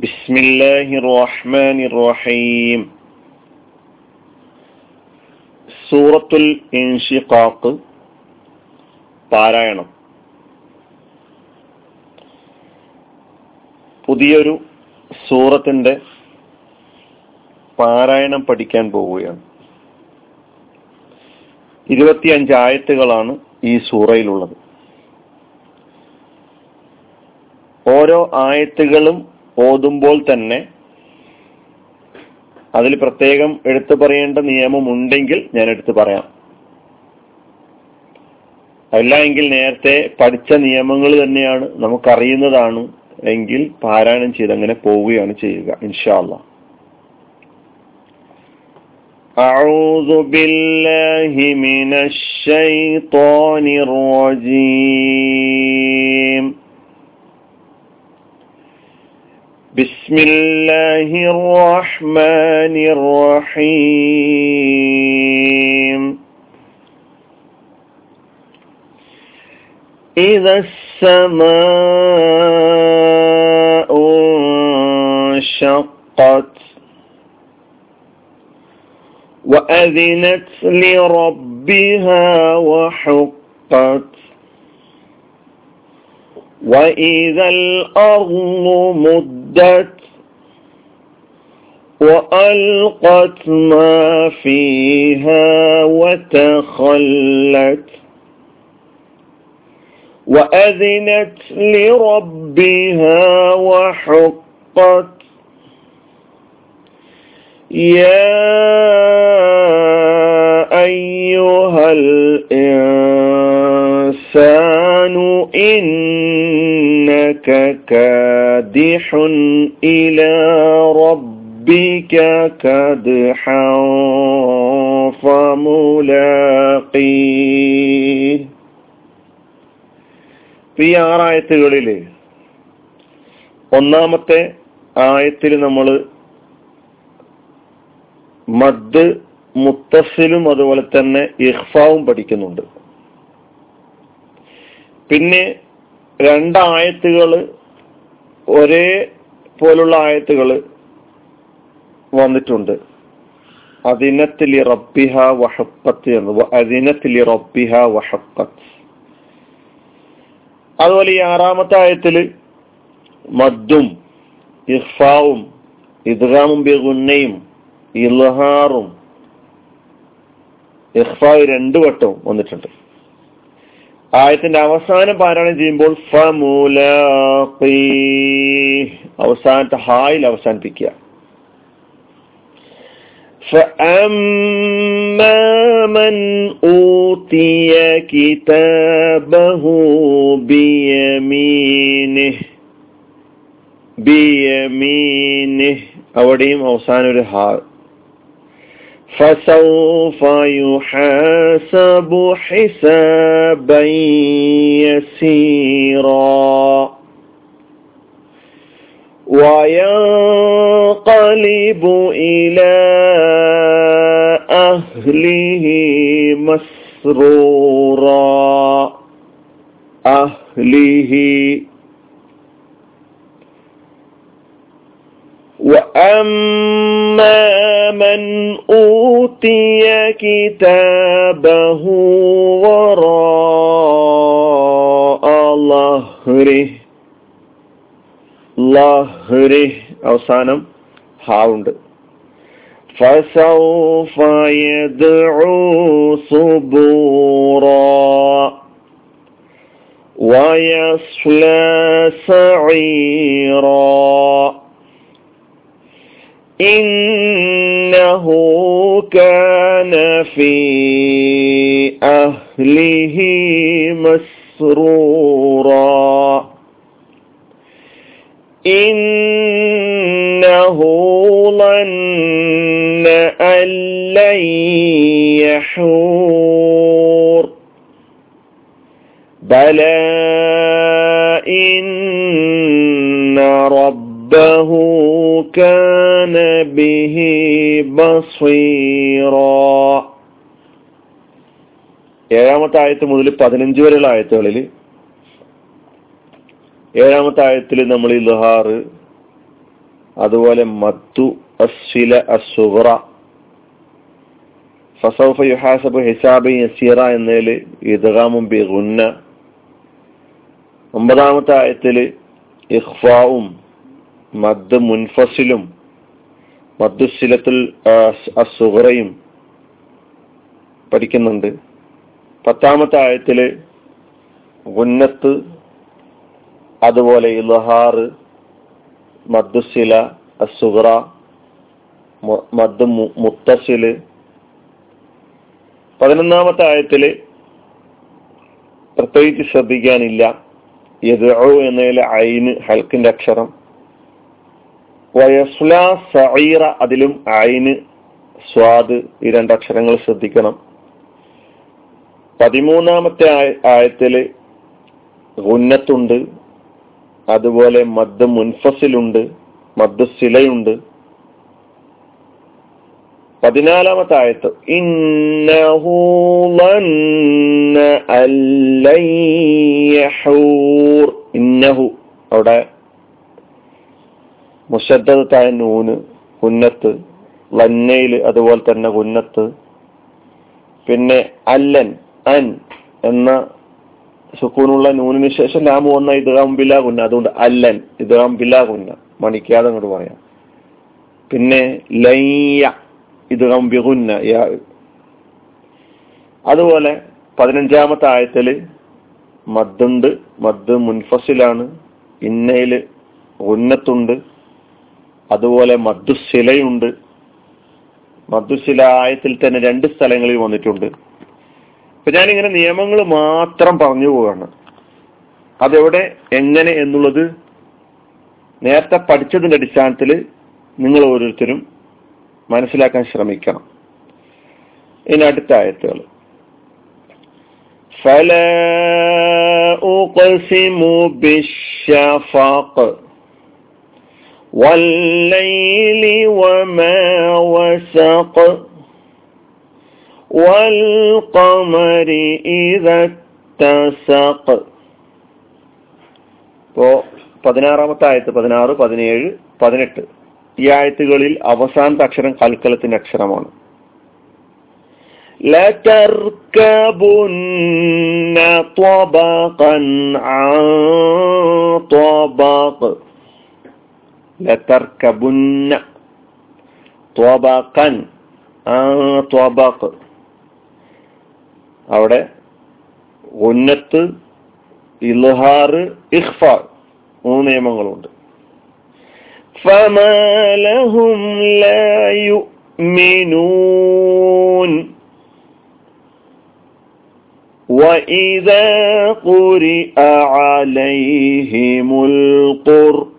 بسم الله الرحمن الرحيم സൂറത്തുൽ ഇൻഷിഖാഖ് പാരായണം പുതിയൊരു സൂറത്തിന്റെ പാരായണം പഠിക്കാൻ പോവുകയാണ് ഇരുപത്തിയഞ്ച് ആയത്തുകളാണ് ഈ സൂറയിലുള്ളത് ഓരോ ആയത്തുകളും ഓതുമ്പോൾ തന്നെ അതിൽ പ്രത്യേകം എടുത്തു പറയേണ്ട നിയമം ഉണ്ടെങ്കിൽ ഞാൻ എടുത്തു പറയാം അല്ല എങ്കിൽ നേരത്തെ പഠിച്ച നിയമങ്ങൾ തന്നെയാണ് നമുക്കറിയുന്നതാണ് എങ്കിൽ പാരായണം ചെയ്ത് അങ്ങനെ പോവുകയാണ് ചെയ്യുക ഇൻഷാല്ല أعوذ بالله من الشيطان الرجيم بسم الله الرحمن الرحيم. إذا السماء انشقت وأذنت لربها وحقت وإذا الأرض مدت وألقت ما فيها وتخلت وأذنت لربها وحقت يا أيها الإنسان إنك كادح إلى ربك كدحا فملاقيه ഈ ആറായത്തുകളില് ഒന്നാമത്തെ ആയത്തിൽ നമ്മൾ മദ് മുത്തസിലും അതുപോലെ തന്നെ ഇഹ്ഫാവും പഠിക്കുന്നുണ്ട് പിന്നെ രണ്ടായത്തുകൾ ഒരേ പോലുള്ള ആയത്തുകൾ വന്നിട്ടുണ്ട്. അതിനത്തിലി റബ്ബിഹ വഹപ്പത്ത് എന്ന്. അതിനത്തിലി റബ്ബിഹ വഹപ്പത്ത്. അതുപോലെ ഈ ആറാമത്തെ ആയത്തിൽ മദ്ദും ഇഹ്ഫാവും ഇദ്ഗാമും ബിഗുന്നയും ഇൽഹാറും ഇഹ്ഫാവ് രണ്ടു വട്ടവും വന്നിട്ടുണ്ട്. ആയത്തിന്റെ അവസാനം പാരായണം ചെയ്യുമ്പോൾ ഫമുലാഖി അവസാനത്തെ ഹായിൽ അവസാനിപ്പിക്കുക فأما من أوتي كتابه بيمينه بيمينه അവിടെയും അവസാനം ഒരു ഹാ فسوف يحاسب حسابا يسيرا. وينقلب إلى أهله مسرورا. أهله. وأما من أوتي كتابه وراء ظهره ظهره أوسانم هاوند فسوف يدعو صبورا ويصلى سعيرا. إنه كان في أهله مسرورا. إنه ظن أن لن يحور. بلى إن ربه كان به بصيرا ഏഴാമത്തെ ആയത്ത് മുതൽ പതിനഞ്ച് വരെയുള്ള ആയത്തുകളിൽ ഏഴാമത്തെ ആയത്തിൽ നമ്മൾ ഇൽഹാറ് അതുപോലെ മത്തു അസ്വില അസുഹറ ഫസൗഫ യുഹാസബ് ഹിസാബ് യസീറ എന്നതില് ഇദ്ഗാമും ബി ഗുന്ന ഒമ്പതാമത്തെ ആയത്തില് ഇഖ്ഫാവും മദ് മുൻഫസിലും മദ്ദുസിലത്തുൽ അസുഹറയും പഠിക്കുന്നുണ്ട്. പത്താമത്തെ ആയത്തിൽ ഗുന്നത്ത് അതുപോലെ ഇലഹാറ് മദ്ദുസില അസുഹറ മദ് മുത്തസിൽ. പതിനൊന്നാമത്തെ ആയത്തിൽ പ്രത്യേകിച്ച് ശ്രദ്ധിക്കാനില്ല. യദു എന്നതിലെ ഐന് ഹൽക്കിന്റെ അക്ഷരം. സഈറ അതിലും ഐന് സ്വാദ് ഈ രണ്ടക്ഷരങ്ങൾ ശ്രദ്ധിക്കണം. പതിമൂന്നാമത്തെ ആയത്തിൽ ഉന്നത്തുണ്ട് അതുപോലെ മദ് മുൻഫസിലുണ്ട് മദ് സിലയുണ്ട്. പതിനാലാമത്തെ ആയത്ത് ഇന്നഹു അവിടെ മുഷദ്ദത്തായ നൂന് കുന്നത്ത് ലന്നയിൽ അതുപോലെ തന്നെ കുന്നത്ത്. പിന്നെ അല്ലൻ അൻ എന്ന സുക്കൂനുള്ള നൂനിന് ശേഷം ലാമു വന്ന ഇദ്ഗാം ബിലാ കുന്ന. അതുകൊണ്ട് അല്ലൻ ഇദ്ഗാം ബിലാ കുന്ന. മണിക്കാതെ അങ്ങോട്ട് പറയാം. പിന്നെ ലയ്യ ഇദ്ഗാം ബിഗുന്ന അതുപോലെ പതിനഞ്ചാമത്തെ ആയത്തിൽ മദ്ദുണ്ട് മദ് മുൻഫസിലാണ്. ഇന്നയിൽ ഉന്നത്തുണ്ട് അതുപോലെ മധുശിലയുണ്ട് മധുശില ആയത്തിൽ തന്നെ രണ്ട് സ്ഥലങ്ങളിൽ വന്നിട്ടുണ്ട്. അപ്പൊ ഞാനിങ്ങനെ നിയമങ്ങൾ മാത്രം പറഞ്ഞു പോവാണ്. അതെവിടെ എങ്ങനെ എന്നുള്ളത് നേരത്തെ പഠിച്ചതിന്റെ അടിസ്ഥാനത്തിൽ നിങ്ങൾ ഓരോരുത്തരും മനസ്സിലാക്കാൻ ശ്രമിക്കണം. ഇനി അടുത്ത ആയത്തുകൾ. ഫല ഓ والليل وما وسق والقمر إذا اتسق ഇപ്പോ പതിനാറാമത്തെ ആയത്ത് പതിനാറ് പതിനേഴ് പതിനെട്ട് ഈ ആയത്തുകളിൽ അവസാനത്തെ അക്ഷരം കൽക്കലത്തിന്റെ അക്ഷരമാണ് لتركبن طبقا عن طبق لتركبن طبقا عن طبق അവിടെ ഉന്നത്ത് ഇൽഹാർ ഇഖ്ഫ മൂന്ന് നിയമങ്ങളുണ്ട് فما لهم لا يؤمنون وإذا قرئ عليهم القرآن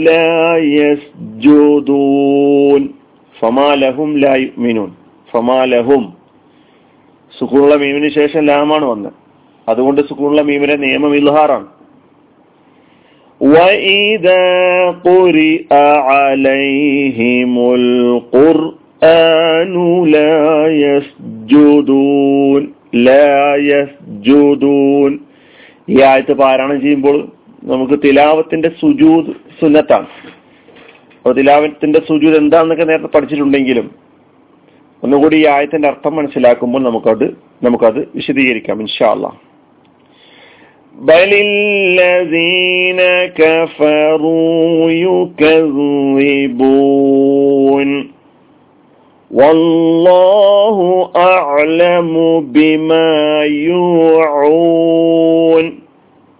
لا يسجدون فما لهم لا يؤمنون فما لهم സുക്കൂണുള്ള മീമിന് ശേഷം ലാമാണ് വന്നത് അതുകൊണ്ട് സുക്കൂണുള്ള മീമിന്റെ നിയമം ഇൽഹാറാണ് وإذا قرئ عليهم القرآن لا يسجدون ലായസ്ജൂദൂൻ ഈ ആയത്ത് പാരായണം ചെയ്യുമ്പോൾ നമുക്ക് തിലാവത്തിന്റെ സുജൂദ് സുന്നത്താണ് അപ്പൊ തിലാവത്തിന്റെ സുജൂദ് എന്താണെന്നൊക്കെ നേരത്തെ പഠിച്ചിട്ടുണ്ടെങ്കിലും ഒന്നുകൂടി ഈ ആയത്തിന്റെ അർത്ഥം മനസ്സിലാക്കുമ്പോൾ നമുക്കത് നമുക്കത് വിശദീകരിക്കാം ഇൻഷാല്ല بل الذين كفروا يكذبون والله أعلم بما يوعون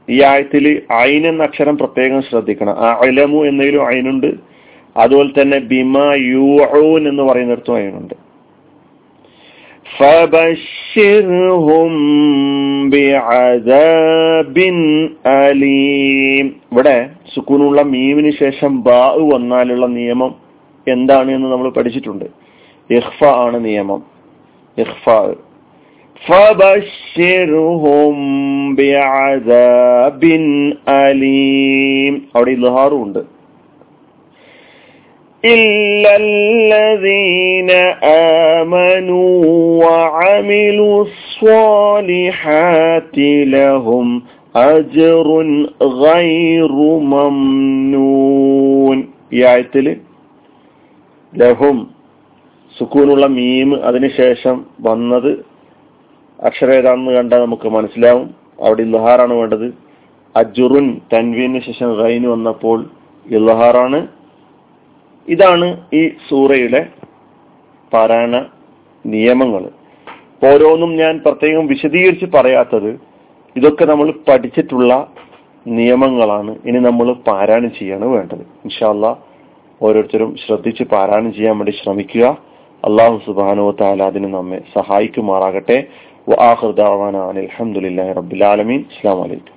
ഈ ആയത്തിൽ ഐൻ എന്ന അക്ഷരം പ്രത്യേകം ശ്രദ്ധിക്കണം അലമു എന്നതിലും ഐനുണ്ട് അതുപോലെ തന്നെ ബിമ യൂഊൻ എന്ന് പറയുന്നിടത്തും ഐനുണ്ട് فبشرهم بعذاب أليم ഇവിടെ സുക്കൂനുള്ള മീമിന് ശേഷം ബാ വന്നാലുള്ള നിയമം എന്താണ് എന്ന് നമ്മൾ പഠിച്ചിട്ടുണ്ട് ഇഖ്ഫ ആണ് നിയമം ഇഖ്ഫ فبشرهم بعذاب أليم അവിടെ ഇൽഹാറും ഉണ്ട് إلا الذين آمنوا وعملوا الصالحات لهم أجر غير ممنون ഈ ആയത്തില് ലഹും സുക്കൂനുള്ള മീം അതിനുശേഷം വന്നത് അക്ഷരം ഏതാണെന്ന് കണ്ടാൽ നമുക്ക് മനസ്സിലാവും. അവിടെ ഇൽഹാറാണ് വേണ്ടത്. അജുറുൻ തൻവീന് ശേഷം റൈന് വന്നപ്പോൾ ഇൽഹാറാണ്. ഇതാണ് ഈ സൂറയുടെ പാരായണ നിയമങ്ങൾ. ഓരോന്നും ഞാൻ പ്രത്യേകം വിശദീകരിച്ച് പറയാത്തത് ഇതൊക്കെ നമ്മൾ പഠിച്ചിട്ടുള്ള നിയമങ്ങളാണ്. ഇനി നമ്മൾ പാരായണം ചെയ്യാണ് വേണ്ടത്. ഇൻഷാല്ല ഓരോരുത്തരും ശ്രദ്ധിച്ച് പാരായണം ചെയ്യാൻ വേണ്ടി ശ്രമിക്കുക. അള്ളാഹു സുബാനോ നമ്മെ സഹായിക്കുമാറാകട്ടെ. وآخر دعوانا عن الحمد لله رب العالمين. السلام عليكم.